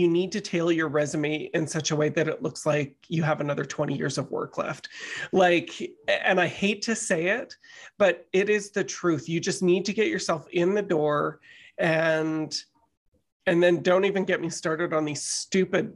you need to tailor your resume in such a way that it looks like you have another 20 years of work left. Like, and I hate to say it, but it is the truth. You just need to get yourself in the door and and then don't even get me started on these stupid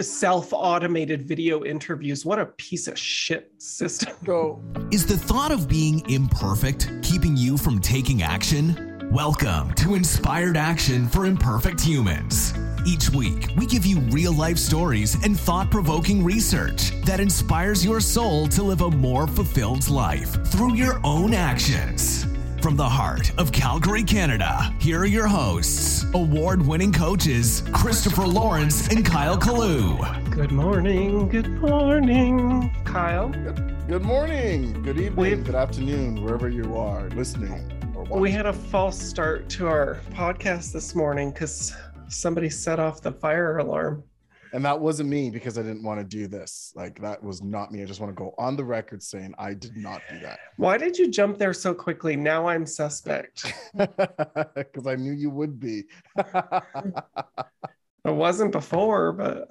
self-automated video interviews what a piece of shit system so is the thought of being imperfect keeping you from taking action Welcome to Inspired Action for Imperfect Humans. Each week, we give you real life stories and thought provoking research that inspires your soul to live a more fulfilled life through your own actions. From the heart of Calgary, Canada, here are your hosts, award winning coaches Christopher Lawrence and Kyle Kalu. Good morning. Good morning, Kyle. Good, good morning. Good evening. We've, good afternoon, wherever you are listening. We had a false start to our podcast this morning because somebody set off the fire alarm and that wasn't me because I didn't want to do this. Like that was not me. I just want to go on the record saying I did not do that. Why did you jump there so quickly? Now I'm suspect. Because I knew you would be. it wasn't before, but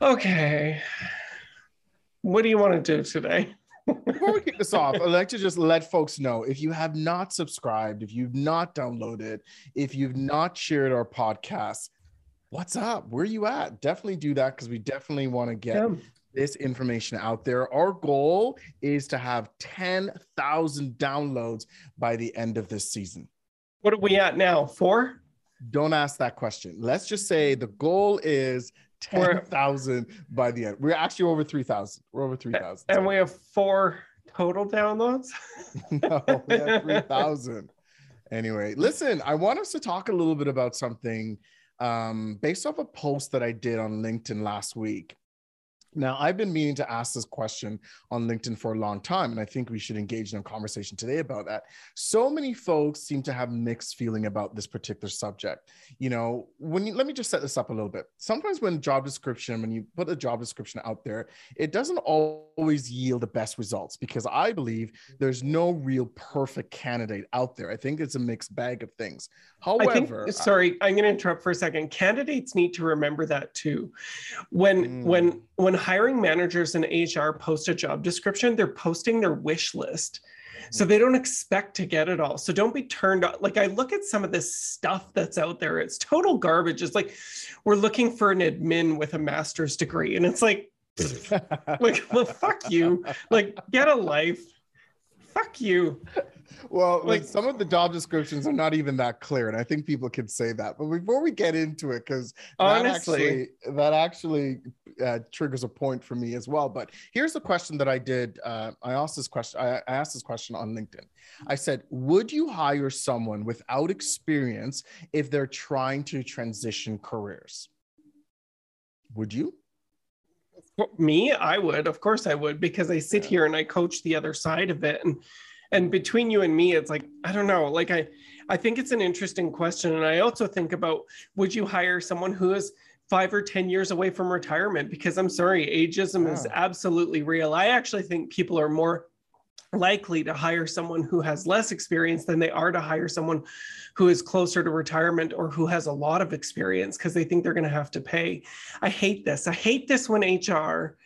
okay. What do you want to do today? Before we kick this off, I'd like to just let folks know if you have not subscribed, if you've not downloaded, if you've not shared our podcast, what's up? Where are you at? Definitely do that because we definitely want to get yeah. this information out there. Our goal is to have 10,000 downloads by the end of this season. What are we at now? Four? Don't ask that question. Let's just say the goal is 10,000 by the end. We're actually over 3,000. We're over 3,000. And we have four total downloads? no, we have 3,000. anyway, listen, I want us to talk a little bit about something um, based off a post that I did on LinkedIn last week. Now, I've been meaning to ask this question on LinkedIn for a long time, and I think we should engage in a conversation today about that. So many folks seem to have mixed feeling about this particular subject. You know, when you, let me just set this up a little bit. Sometimes when job description, when you put a job description out there, it doesn't always yield the best results because I believe there's no real perfect candidate out there. I think it's a mixed bag of things. However, think, sorry, I'm going to interrupt for a second. Candidates need to remember that too. When mm. when when hiring managers and HR post a job description, they're posting their wish list. So mm-hmm. they don't expect to get it all. So don't be turned on. Like I look at some of this stuff that's out there, it's total garbage. It's like we're looking for an admin with a master's degree. And it's like, like, well, fuck you. Like, get a life. Fuck you well, like some of the job descriptions are not even that clear, and I think people can say that. But before we get into it, because that actually that actually uh, triggers a point for me as well. But here's a question that I did. Uh, I asked this question. I, I asked this question on LinkedIn. I said, "Would you hire someone without experience if they're trying to transition careers? Would you?" Me, I would. Of course, I would because I sit yeah. here and I coach the other side of it, and and between you and me it's like i don't know like i i think it's an interesting question and i also think about would you hire someone who is five or ten years away from retirement because i'm sorry ageism is absolutely real i actually think people are more likely to hire someone who has less experience than they are to hire someone who is closer to retirement or who has a lot of experience because they think they're going to have to pay. I hate this. I hate this when HR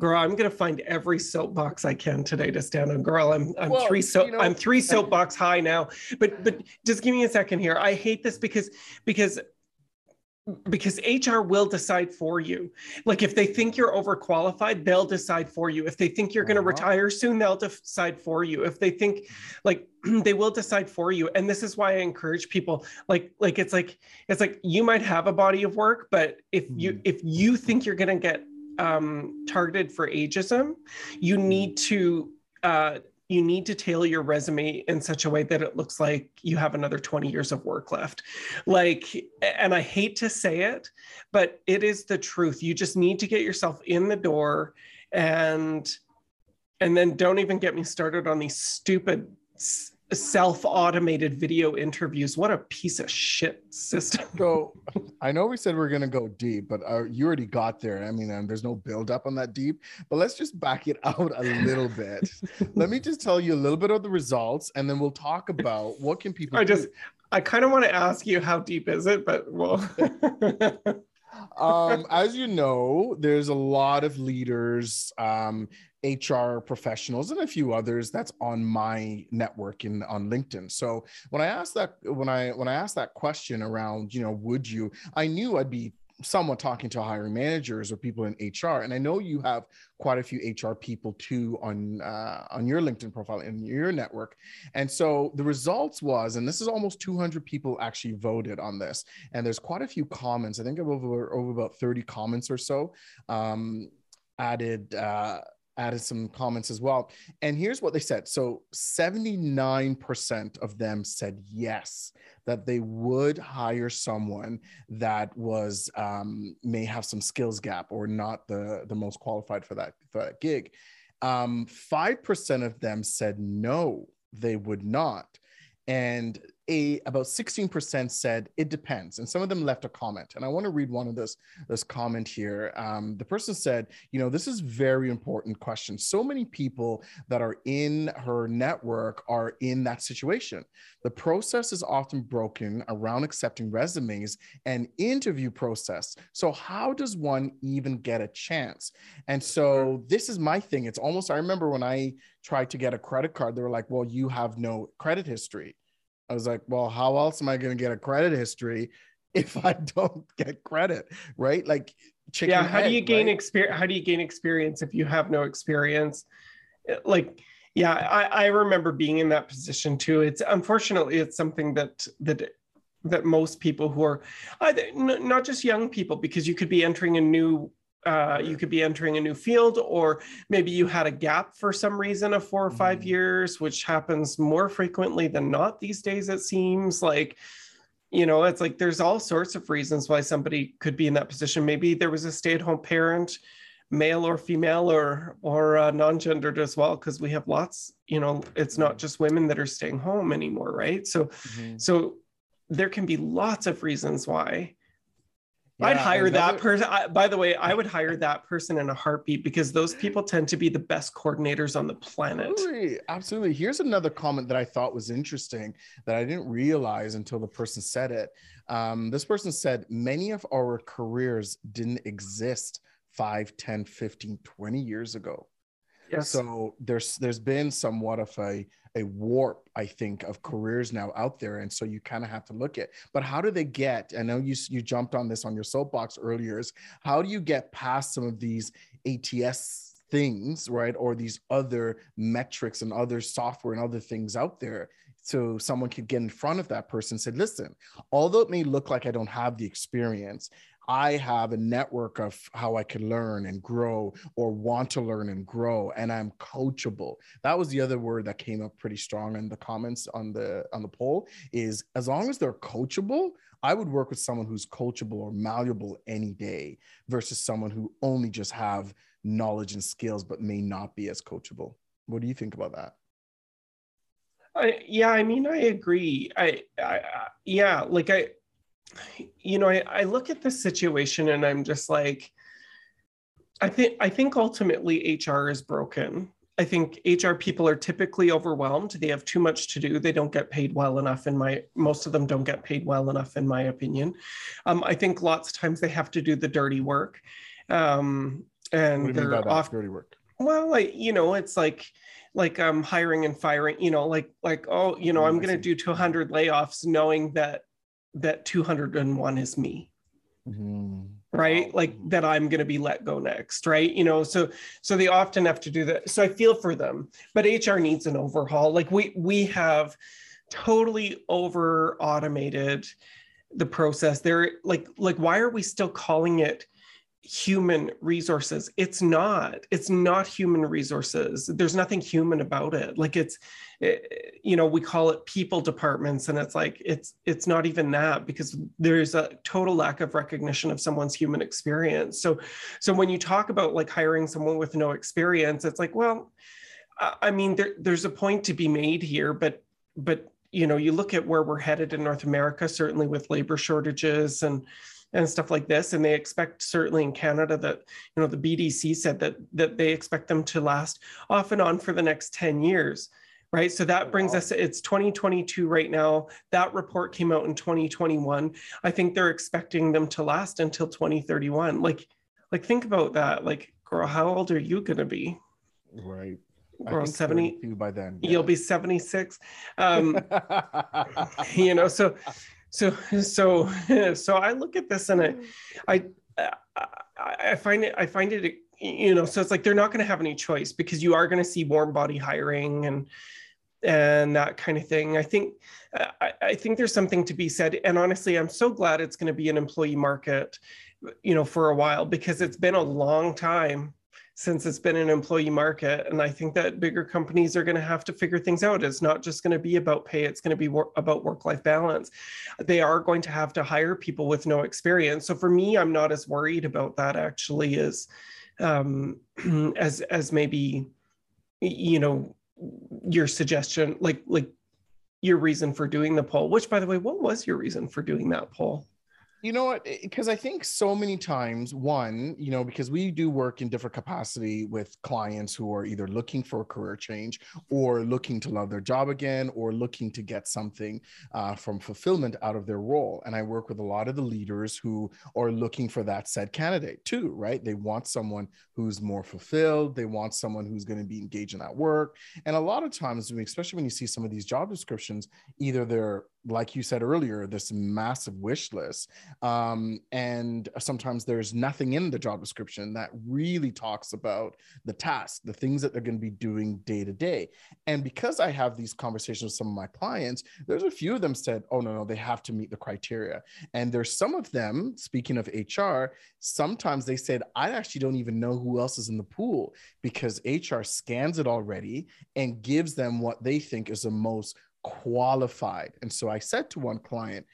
girl i'm gonna find every soapbox i can today to stand on girl i'm i'm well, three so you know, i'm three soapbox high now but but just give me a second here i hate this because because because HR will decide for you. Like if they think you're overqualified, they'll decide for you. If they think you're going to uh-huh. retire soon, they'll decide for you. If they think like they will decide for you. And this is why I encourage people like like it's like it's like you might have a body of work, but if you mm. if you think you're going to get um, targeted for ageism, you need to uh, you need to tailor your resume in such a way that it looks like you have another 20 years of work left. Like, and I hate to say it, but it is the truth. You just need to get yourself in the door and and then don't even get me started on these stupid self-automated video interviews. What a piece of shit system. So i know we said we are going to go deep but uh, you already got there. I mean um, there's no build up on that deep but let's just back it out a little bit. Let me just tell you a little bit of the results and then we'll talk about what can people i just I kind of want to ask you how deep is it, but well. um, as you know, there's a lot of leaders, um, HR professionals, and a few others that's on my network in on LinkedIn. So when I asked that, when I when I asked that question around, you know, would you? I knew I'd be somewhat talking to hiring managers or people in HR. And I know you have quite a few HR people too on uh, on your LinkedIn profile in your network. And so the results was, and this is almost 200 people actually voted on this, and there's quite a few comments. I think over over about 30 comments or so. Um, added uh, added some comments as well. And here's what they said. So 79% of them said yes, that they would hire someone that was um, may have some skills gap or not the, the most qualified for that, for that gig. Um, 5% of them said no, they would not. And a about 16% said it depends and some of them left a comment and i want to read one of those this comment here. Um, the person said you know this is very important question. So many people that are in her network are in that situation. The process is often broken around accepting resumes and interview process. So how does one even get a chance? And so this is my thing. It's almost i remember when i tried to get a credit card they were like well you have no credit history I was like, well, how else am I going to get a credit history if I don't get credit? Right? Like, yeah. How do you gain right? experience? How do you gain experience if you have no experience? Uh, like, yeah, I, I remember being in that position too. It's unfortunately it's something that that that most people who are either, not just young people because you could be entering a new uh, you could be entering a new field, or maybe you had a gap for some reason of four or 5 mm years, which happens more frequently than not these days, it seems like. You know, it's like there's all sorts of reasons why somebody could be in that position. Maybe there was a stay-at-home parent, male or female, or or uh, non-gendered as well, because we have lots. You know, it's not just women that are staying home anymore, right? So, mm-hmm. so there can be lots of reasons why yeah, I'd hire another... that person. By the way, I would hire that person in a heartbeat because those people tend to be the best coordinators on the planet. Absolutely. Absolutely. Here's another comment that I thought was interesting that I didn't realize until the person said it. Um, this person said, Many of our careers didn't exist 5, 10, 15, 20 years ago. Yes. So there's there's been somewhat of a a warp, I think, of careers now out there, and so you kind of have to look at. But how do they get? I know you you jumped on this on your soapbox earlier. Is how do you get past some of these ATS things, right, or these other metrics and other software and other things out there? So someone could get in front of that person and say, listen, although it may look like I don't have the experience, I have a network of how I can learn and grow or want to learn and grow and I'm coachable. That was the other word that came up pretty strong in the comments on the on the poll is as long as they're coachable, I would work with someone who's coachable or malleable any day versus someone who only just have knowledge and skills but may not be as coachable. What do you think about that? I, yeah, I mean, I agree. I, I, I yeah, like I, you know, I, I look at this situation and I'm just like, I think I think ultimately HR is broken. I think HR people are typically overwhelmed. They have too much to do. They don't get paid well enough. In my most of them don't get paid well enough, in my opinion. Um, I think lots of times they have to do the dirty work, um, and they're off dirty work. Well, like you know, it's like like um hiring and firing. You know, like like oh, you know, oh, I'm going to do 200 layoffs, knowing that that 201 is me mm-hmm. right? Like that i'm going to be let go next right? You know so so they often have to do that. So i feel for them but hr needs an overhaul. Like we we have totally over automated the process. They're like like why are we still calling it human resources. It's not it's not human resources. There's nothing human about it. Like it's it, eh, you know we call it people departments and it's like it's it's not even that because there's a total lack of recognition of someone's human experience. So so when you talk about like hiring someone with no experience it's like well i mean there, there's a point to be made here but but you know you look at where we're headed in north america certainly with labor shortages and and stuff like this and they expect certainly in canada that you know the bdc said that that they expect them to last off and on for the next 10 years right? So that brings wow. us, it's 2022 right now. That report came out in 2021. I think they're expecting them to last until 2031. Like, like think about that. Like, girl, how old are you going to be? Right. Girl, 70 by then. Yeah. You'll be 76. Um, you know, so, so, so, so I look at this and I, mm. uh, I, I find it, I find it, you know, so it's like they're not going to have any choice because you are going to see warm body hiring and, and that kind of thing. I think I, I, think there's something to be said. And honestly, I'm so glad it's going to be an employee market, you know, for a while because it's been a long time since it's been an employee market. And I think that bigger companies are going to have to figure things out. It's not just going to be about pay, it's going to be wor- about work life balance. They are going to have to hire people with no experience. So for me, I'm not as worried about that actually as um, as as maybe you know your suggestion, like like your reason for doing the poll. Which, by the way, what was your reason for doing that poll? You know what? Because I think so many times, one, you know, because we do work in different capacity with clients who are either looking for a career change or looking to love their job again or looking to get something uh, from fulfillment out of their role. And I work with a lot of the leaders who are looking for that said candidate too, right? They want someone who's more fulfilled. They want someone who's going to be engaged in that work. And a lot of times, especially when you see some of these job descriptions, either they're like you said earlier, this massive wish list. Um, and sometimes there's nothing in the job description that really talks about the task, the things that they're going to be doing day to day. And because I have these conversations with some of my clients, there's a few of them said, oh, no, no, they have to meet the criteria. And there's some of them, speaking of HR, sometimes they said, I actually don't even know who else is in the pool because HR scans it already and gives them what they think is the most qualified. And so I said to one client,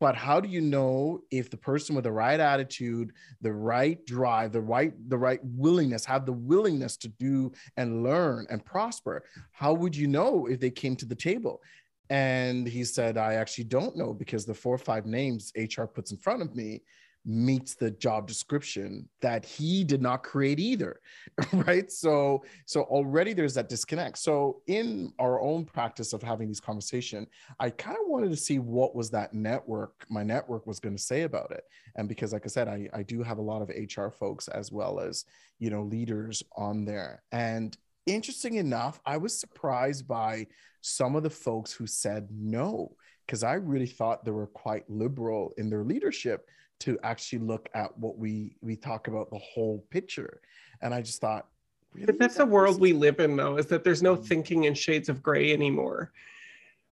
but how do you know if the person with the right attitude, the right drive, the right the right willingness, have the willingness to do and learn and prosper? How would you know if they came to the table? And he said, I actually don't know because the four or five names HR puts in front of me meets the job description that he did not create either right? So so already there's that disconnect. So in our own practice of having these conversation i kind of wanted to see what was that network my network was going to say about it. And because like i said I, I do have a lot of hr folks as well as you know leaders on there. And interesting enough i was surprised by some of the folks who said no because i really thought they were quite liberal in their leadership to actually look at what we we talk about the whole picture and i just thought really? but that's the world we live in though is that there's no mm. thinking in shades of gray anymore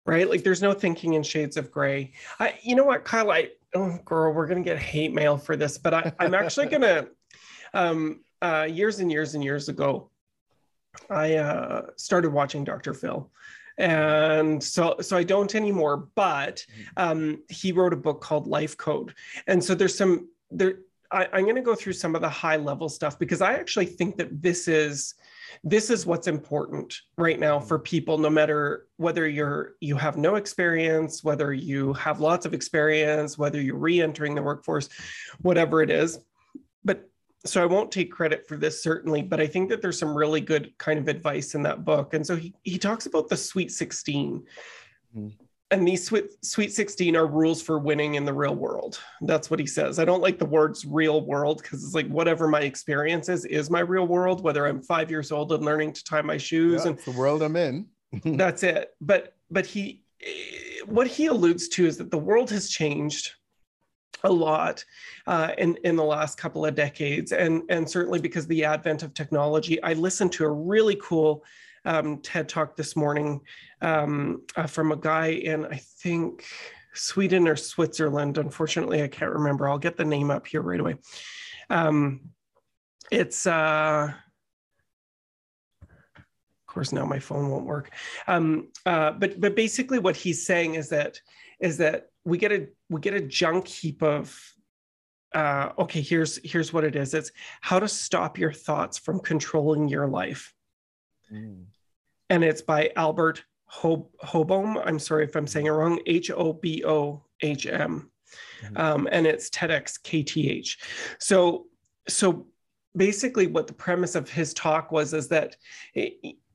right like there's no thinking in shades of gray i you know what kyle i oh girl we're gonna get hate mail for this but I, i'm actually gonna um uh years and years and years ago i uh started watching dr phil and so so i don't anymore but mm-hmm. um, he wrote a book called life code. And so there's some there I, i'm going to go through some of the high level stuff because i actually think that this is this is what's important right now for people no matter whether you're you have no experience whether you have lots of experience whether you're re-entering the workforce whatever it is. But so I won't take credit for this certainly, but I think that there's some really good kind of advice in that book. And so he, he talks about the sweet 16. Mm-hmm. And these sweet, sweet 16 are rules for winning in the real world. That's what he says. I don't like the words real world because it's like whatever my experience is, is my real world, whether I'm five years old and learning to tie my shoes. Yeah, and the world I'm in. that's it. But, but he, what he alludes to is that the world has changed a lot uh, in in the last couple of decades, and and certainly because the advent of technology. I listened to a really cool um, TED talk this morning um, uh, from a guy in I think Sweden or Switzerland. Unfortunately, I can't remember. I'll get the name up here right away. Um, it's uh, of course now my phone won't work. Um, uh, but but basically, what he's saying is that is that we get a we get a junk heap of uh, okay here's here's what it is. It's how to stop your thoughts from controlling your life. Mm. and it's by albert Hob- hobom. I'm sorry if i'm saying it wrong. H-o-b-o-h-m mm-hmm. um, and it's tedx kth so so basically what the premise of his talk was is that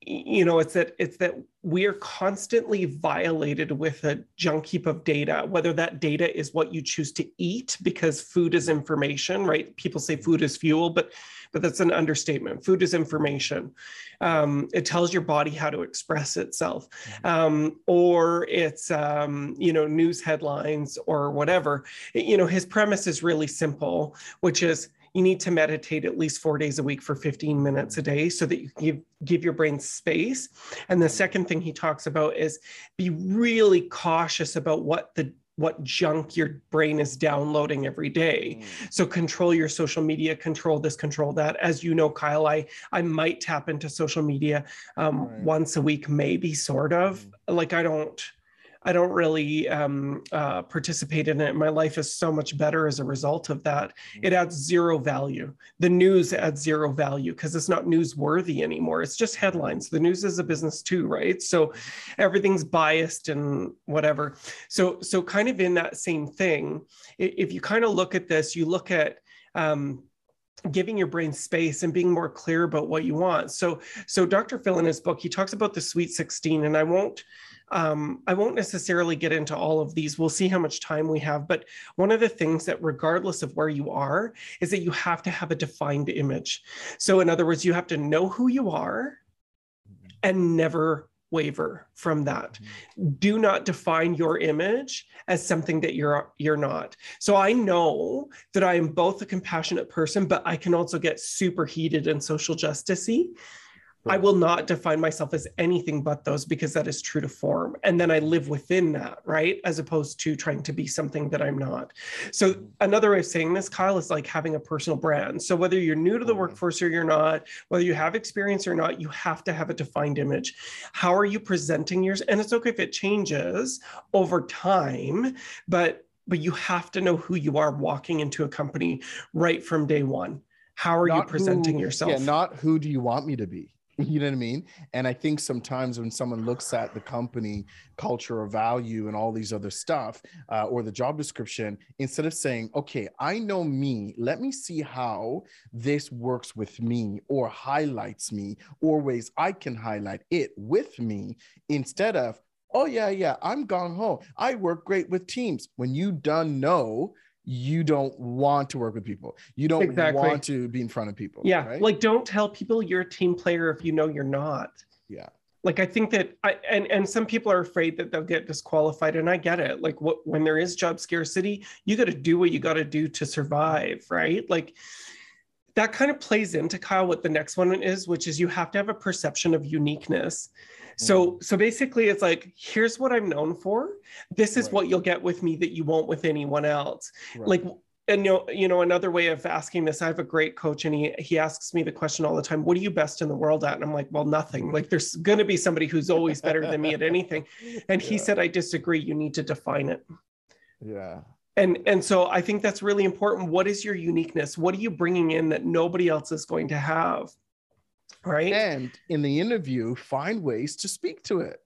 you know it's that it's that we are constantly violated with a junk heap of data whether that data is what you choose to eat because food is information right? People say food is fuel but but that's an understatement. Food is information. Um, it tells your body how to express itself. Mm-hmm. um, or it's um, you know news headlines or whatever. You know his premise is really simple which is you need to meditate at least four days a week for 15 minutes a day so that you give, give your brain space. And the second thing he talks about is be really cautious about what the what junk your brain is downloading every day. Mm. So control your social media, control this, control that. As you know, Kyle, I I might tap into social media um, right. once a week, maybe sort of. Mm. Like I don't I don't really um, uh, participate in it. My life is so much better as a result of that. Mm-hmm. It adds zero value. The news adds zero value because it's not newsworthy anymore. It's just headlines. The news is a business too, right? So everything's biased and whatever. So so kind of in that same thing. If you kind of look at this, you look at um, giving your brain space and being more clear about what you want. So so Dr. Phil in his book he talks about the sweet 16 and I won't um, I won't necessarily get into all of these. We'll see how much time we have. But one of the things that, regardless of where you are, is that you have to have a defined image. So, in other words, you have to know who you are and never waver from that do not define your image as something that you're you're not so i know that i am both a compassionate person but i can also get super heated and social justicey I will not define myself as anything but those because that is true to form. And then I live within that, right? As opposed to trying to be something that I'm not. So, mm-hmm. another way of saying this, Kyle, is like having a personal brand. So, whether you're new to the mm-hmm. workforce or you're not, whether you have experience or not, you have to have a defined image. How are you presenting yours? And it's okay if it changes over time, but but you have to know who you are walking into a company right from day one. How are not you presenting who, yourself? Yeah, not who do you want me to be? You know what I mean? And I think sometimes when someone looks at the company culture or value and all these other stuff, uh, or the job description, instead of saying, okay, I know me, let me see how this works with me or highlights me or ways I can highlight it with me, instead of, oh, yeah, yeah, I'm gone home. I work great with teams. When you done know, you don't want to work with people. You don't exactly. want to be in front of people. Yeah. Right? Like don't tell people you're a team player if you know you're not. Yeah. Like I think that I and and some people are afraid that they'll get disqualified and I get it. Like what when there is job scarcity, you got to do what you got to do to survive, right? Like that kind of plays into Kyle what the next one is, which is you have to have a perception of uniqueness. So mm-hmm. so basically it's like here's what I'm known for. This is right. what you'll get with me that you won't with anyone else. Right. Like and you know, you know another way of asking this i have a great coach and he he asks me the question all the time what are you best in the world at and i'm like well nothing like there's going to be somebody who's always better than me at anything and he said i disagree you need to define it yeah and and so i think that's really important what is your uniqueness what are you bringing in that nobody else is going to have right? And in the interview find ways to speak to it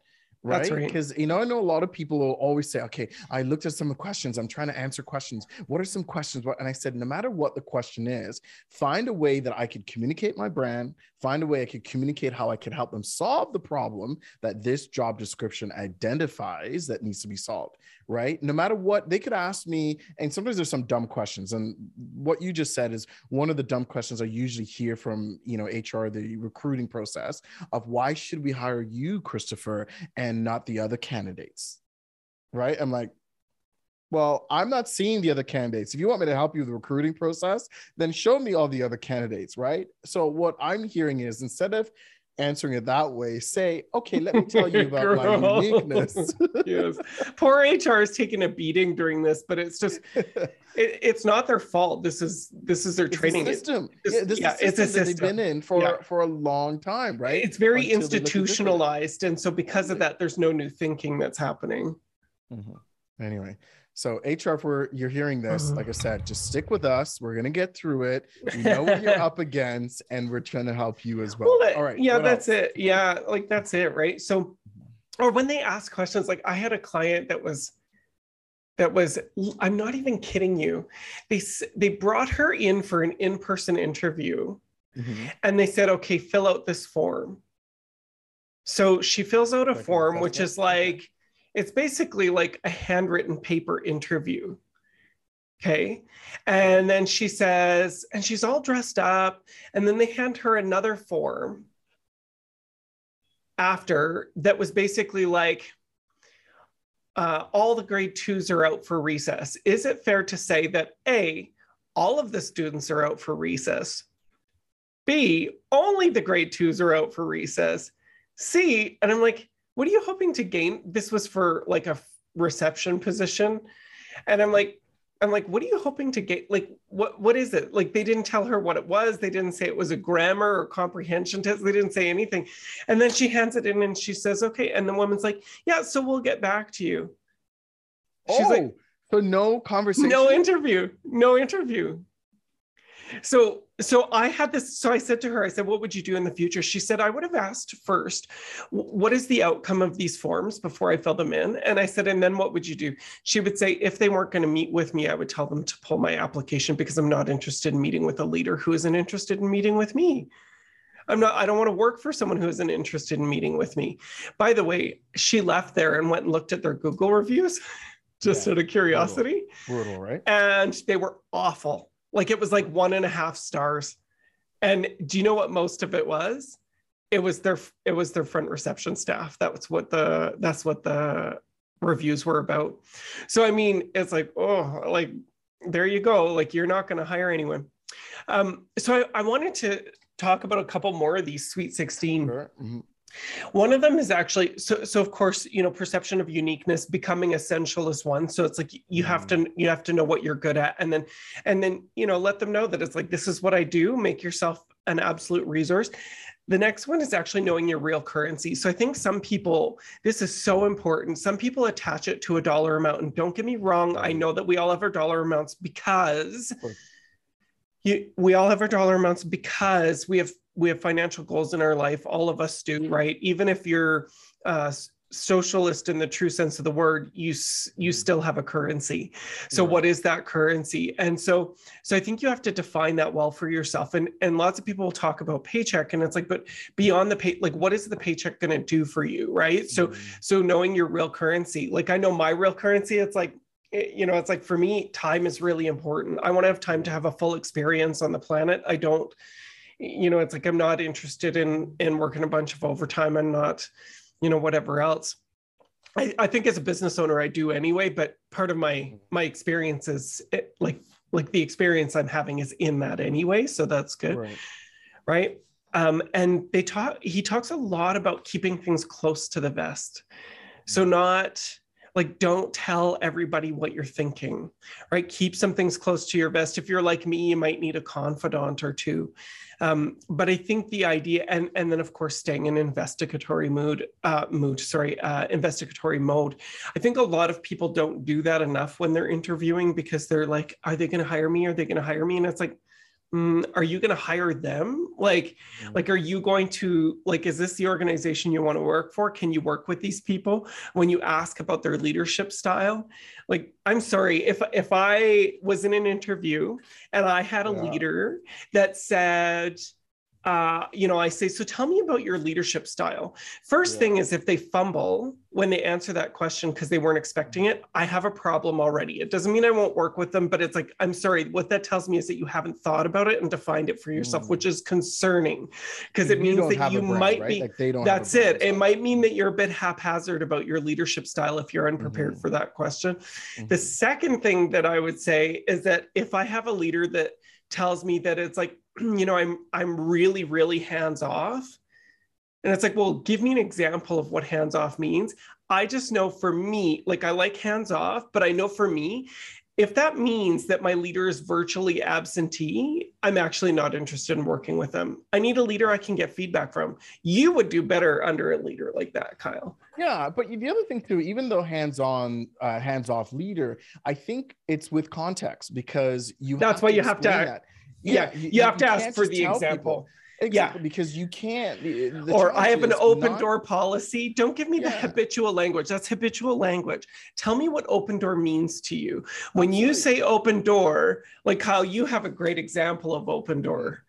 right? because right. you know i know a lot of people will always say okay i looked at some of the questions. I'm trying to answer questions. What are some questions? And i said no matter what the question is find a way that i could communicate my brand find a way i could communicate how i could help them solve the problem that this job description identifies that needs to be solved right no matter what they could ask me and sometimes there's some dumb questions and what you just said is one of the dumb questions i usually hear from you know hr the recruiting process of why should we hire you christopher and not the other candidates. Right? I'm like, well, I'm not seeing the other candidates. If you want me to help you with the recruiting process, then show me all the other candidates, right? So what I'm hearing is instead of answering it that way, say, okay, let me tell you about my uniqueness. yes. Poor HR is taking a beating during this, but it's just it, it's not their fault. This is this is their it's training system. It's, yeah, this yeah, it's a system they've been in for yeah. for a long time, right? It's very Until institutionalized. And so because of that, there's no new thinking that's happening. Mm-hmm. Anyway, so HR, for you're hearing this, like I said, just stick with us. We're gonna get through it. We know what you're up against, and we're trying to help you as well. well that, All right. Yeah, that's else? it. Yeah, like that's it, right? So, or when they ask questions, like I had a client that was that was i'm not even kidding you they they brought her in for an in-person interview mm-hmm. and they said okay fill out this form So she fills out a form, which is like, it's basically like a handwritten paper interview. Okay. And then she says, and she's all dressed up. And then they hand her another form after that was basically like, uh, all the grade twos are out for recess. Is it fair to say that A, all of the students are out for recess? B, only the grade twos are out for recess? C, and I'm like, what are you hoping to gain? This was for like a reception position. And I'm like, I'm like, what are you hoping to get? Like, what what is it? Like, they didn't tell her what it was. They didn't say it was a grammar or comprehension test. They didn't say anything. And then she hands it in and she says, okay. And the woman's like, yeah, so we'll get back to you. She's oh, like, so no conversation. no interview, no interview. So so I had this. So I said to her, I said, "What would you do in the future?" She said, "I would have asked first, what is the outcome of these forms before I fill them in?" And I said, "And then what would you do?" She would say, "If they weren't going to meet with me, I would tell them to pull my application because I'm not interested in meeting with a leader who isn't interested in meeting with me." I'm not, I don't want to work for someone who isn't interested in meeting with me. By the way, she left there and went and looked at their Google reviews just Yeah, out of curiosity Brutal, right? and they were awful. Like it was like one and a half stars. And do you know what most of it was? It was their it was their front reception staff. That was what the that's what the reviews were about. So I mean, it's like, oh, like there you go. Like you're not going to hire anyone. Um, so I, I wanted to talk about a couple more of these Sweet 16 Sure. Mhm. One of them is actually so so of course you know perception of uniqueness becoming essential is one. So it's like you have mm-hmm. to you have to know what you're good at. And then and then you know let them know that it's like this is what i do. Make yourself an absolute resource. The next one is actually knowing your real currency. So i think some people this is so important. Some people attach it to a dollar amount. And don't get me wrong i know that we all have our dollar amounts because you, we all have our dollar amounts because we have we have financial goals in our life all of us do right? Even if you're uh, socialist in the true sense of the word you you still have a currency. So Right. what is that currency? And so so i think you have to define that well for yourself. And and lots of people will talk about paycheck and it's like but beyond the pay like what is the paycheck going to do for you right? So Mhm. so knowing your real currency like i know my real currency it's like you know it's like for me time is really important. I want to have time to have a full experience on the planet. I don't you know it's like i'm not interested in in working a bunch of overtime. I'm not you know whatever else. I, I think as a business owner i do anyway but part of my my experience is it, like like the experience i'm having is in that anyway so that's good. Right. right? Um, and they talk he talks a lot about keeping things close to the vest. So not like don't tell everybody what you're thinking right? Keep some things close to your vest. If you're like me you might need a confidant or two. Um, but i think the idea and and then of course staying in investigatory mood uh, mood sorry uh, investigatory mode. I think a lot of people don't do that enough when they're interviewing because they're like are they going to hire me? Are they going to hire me? And it's like mm, are you going to hire them like Mhm. like are you going to like is this the organization you want to work for can you work with these people when you ask about their leadership style like i'm sorry if if i was in an interview and i had a Yeah. leader that said uh, you know, I say, so tell me about your leadership style. First Yeah. thing is if they fumble when they answer that question because they weren't expecting it, I have a problem already. It doesn't mean I won't work with them, but it's like, I'm sorry, what that tells me is that you haven't thought about it and defined it for yourself, Mm. which is concerning because it means that you brand, might right? be Like they don't. that's it. It might mean that you're a bit haphazard about your leadership style if you're unprepared Mhm. for that question. The Mhm. second thing that I would say is that if I have a leader that tells me that it's like, you know, I'm I'm really really hands off, and it's like, well, give me an example of what hands off means. I just know for me, like I like hands off, but I know for me, if that means that my leader is virtually absentee, I'm actually not interested in working with them. I need a leader I can get feedback from. You would do better under a leader like that, Kyle. Yeah, but the other thing too, even though hands-on, uh, hands-off leader, I think it's with context because you. That's why you have to that. Yeah, you, have to ask for the example. Exactly, because you can't. or I have an open not- door policy. Don't give me the habitual language. That's habitual language. Tell me what open door means to you. When you say open door, like Kyle, you have a great example of open door.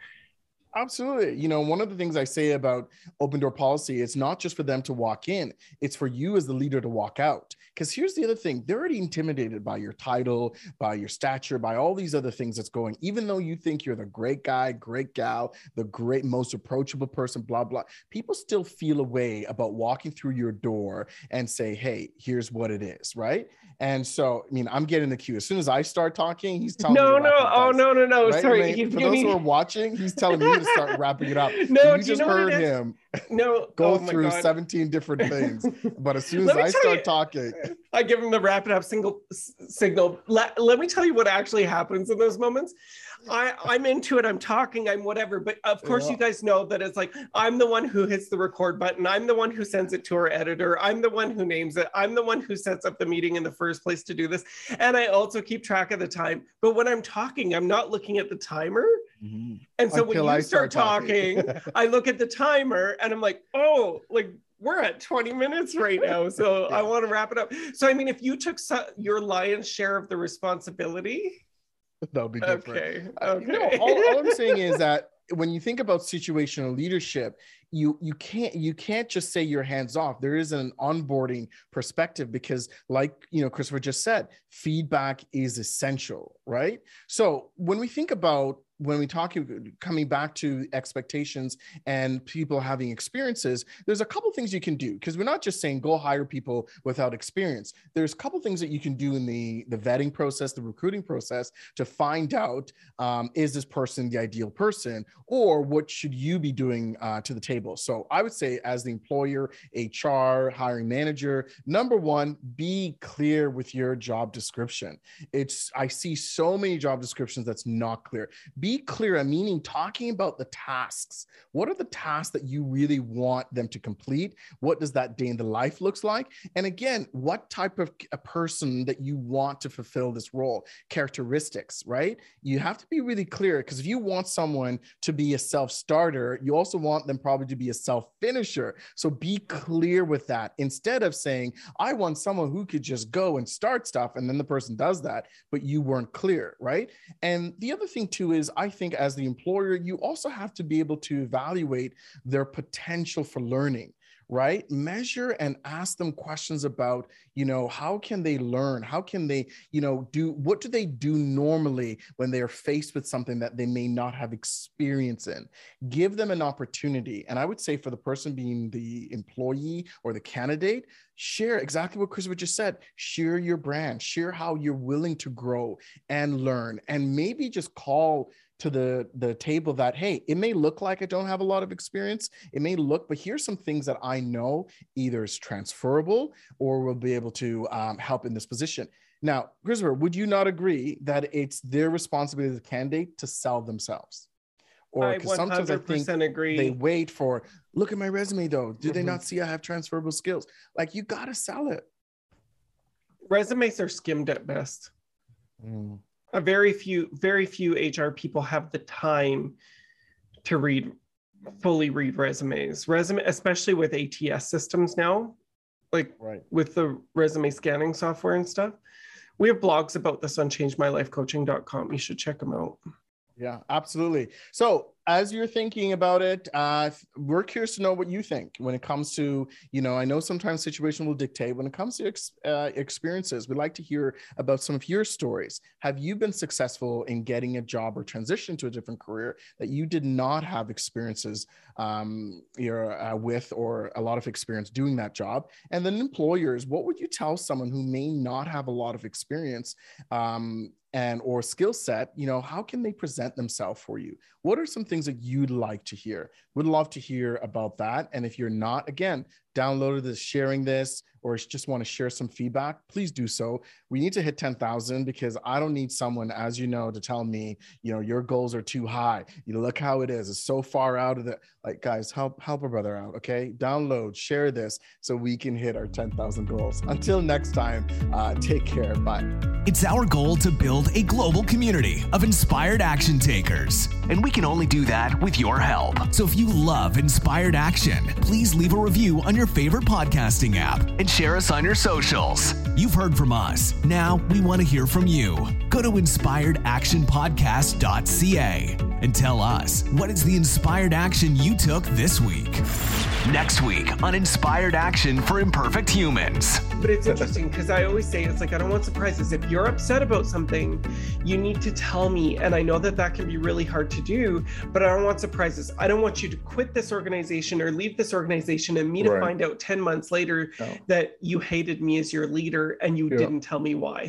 Absolutely. You know, one of the things I say about open door policy, it's not just for them to walk in, it's for you as the leader to walk out. Because here's the other thing they're already intimidated by your title, by your stature, by all these other things that's going. Even though you think you're the great guy, great gal, the great, most approachable person, blah, blah, people still feel a way about walking through your door and say, hey, here's what it is. Right. And so, I mean, I'm getting the cue. As soon as I start talking, he's telling no, me. No, no. Oh, no, no, no. Right? Sorry. I mean, for those who are watching, he's telling me to start wrapping it up. No, you just you know heard him no go oh through God. 17 different things. But as soon as I start you- talking, I give him the wrap it up single s- signal. Let, let me tell you what actually happens in those moments. I, I'm into it. I'm talking. I'm whatever. But of course, Yeah. you guys know that it's like I'm the one who hits the record button. I'm the one who sends it to our editor. I'm the one who names it. I'm the one who sets up the meeting in the first place to do this. And I also keep track of the time. But when I'm talking, I'm not looking at the timer. Mm-hmm. And so when you start, start talking. talking, I look at the timer and I'm like, oh, like we're at 20 minutes right now. So I want to wrap it up. So, I mean, if you took so- your lion's share of the responsibility, that would be different. okay. Okay. No, all, all I'm saying is that when you think about situational leadership, you you can't you can't just say you're hands off. There is an onboarding perspective because, like you know, Christopher just said, feedback is essential, right? So when we think about when we talk coming back to expectations and people having experiences there's a couple things you can do because we're not just saying go hire people without experience. There's a couple things that you can do in the the vetting process the recruiting process to find out um, is this person the ideal person or what should you be doing uh, to the table? So i would say as the employer hr hiring manager number one be clear with your job description. It's i see so many job descriptions that's not clear. be clear meaning talking about the tasks. What are the tasks that you really want them to complete? What does that day in the life looks like? And again what type of a person that you want to fulfill this role? Characteristics right? You have to be really clear because if you want someone to be a self-starter you also want them probably to be a self-finisher. So be clear with that. Instead of saying i want someone who could just go and start stuff and then the person does that but you weren't clear right? And the other thing too is I think as the employer, you also have to be able to evaluate their potential for learning right? Measure and ask them questions about you know how can they learn? How can they you know do what do they do normally when they are faced with something that they may not have experience in? Give them an opportunity. And i would say for the person being the employee or the candidate share exactly what Christopher just said. Share your brand, share how you're willing to grow and learn, and maybe just call to the the table that hey it may look like i don't have a lot of experience. It may look but here's some things that i know either is transferable or will be able to um, help in this position. Now christopher would you not agree that it's their responsibility as a candidate to sell themselves? Or I because sometimes i 100% think agree. they wait for look at my resume though. Do they Mhm. not see i have transferable skills? Like you got to sell it. Resumes are skimmed at best. A very few very few hr people have the time to read fully read resumes. Resume especially with ats systems now like right. with the resume scanning software and stuff. We have blogs about this on changemylifecoaching.com you should check them out Yeah, absolutely. So as you're thinking about it, uh, we're curious to know what you think when it comes to, you know, I know sometimes situation will dictate. When it comes to ex- uh, experiences, we'd like to hear about some of your stories. Have you been successful in getting a job or transition to a different career that you did not have experiences um, you're, uh, with or a lot of experience doing that job? And then employers, what would you tell someone who may not have a lot of experience um, and or skill set you know how can they present themselves for you? What are some things that you'd like to hear? Would love to hear about that. And if you're not again downloaded this sharing this or just want to share some feedback please do so. We need to hit 10,000 because i don't need someone as you know to tell me you know your goals are too high. You look how it is it's so far out of the like guys help help a brother out okay? Download share this so we can hit our 10,000 goals. Until next time uh, take care bye. It's our goal to build a global community of inspired action takers. And we can only do that with your help. So if you love inspired action, please leave a review on your favorite podcasting app and share us on your socials. You've heard from us. Now we want to hear from you. Go to inspiredactionpodcast.ca and tell us what is the inspired action you took this week. Next week on Inspired Action for Imperfect Humans. But it's interesting because I always say it's like I don't want surprises. If you're upset about something, you need to tell me. And I know that that can be really hard to do, but I don't want surprises. I don't want you to quit this organization or leave this organization and me to Right. Find out 10 months later No. that you hated me as your leader and you Yeah. didn't tell me why.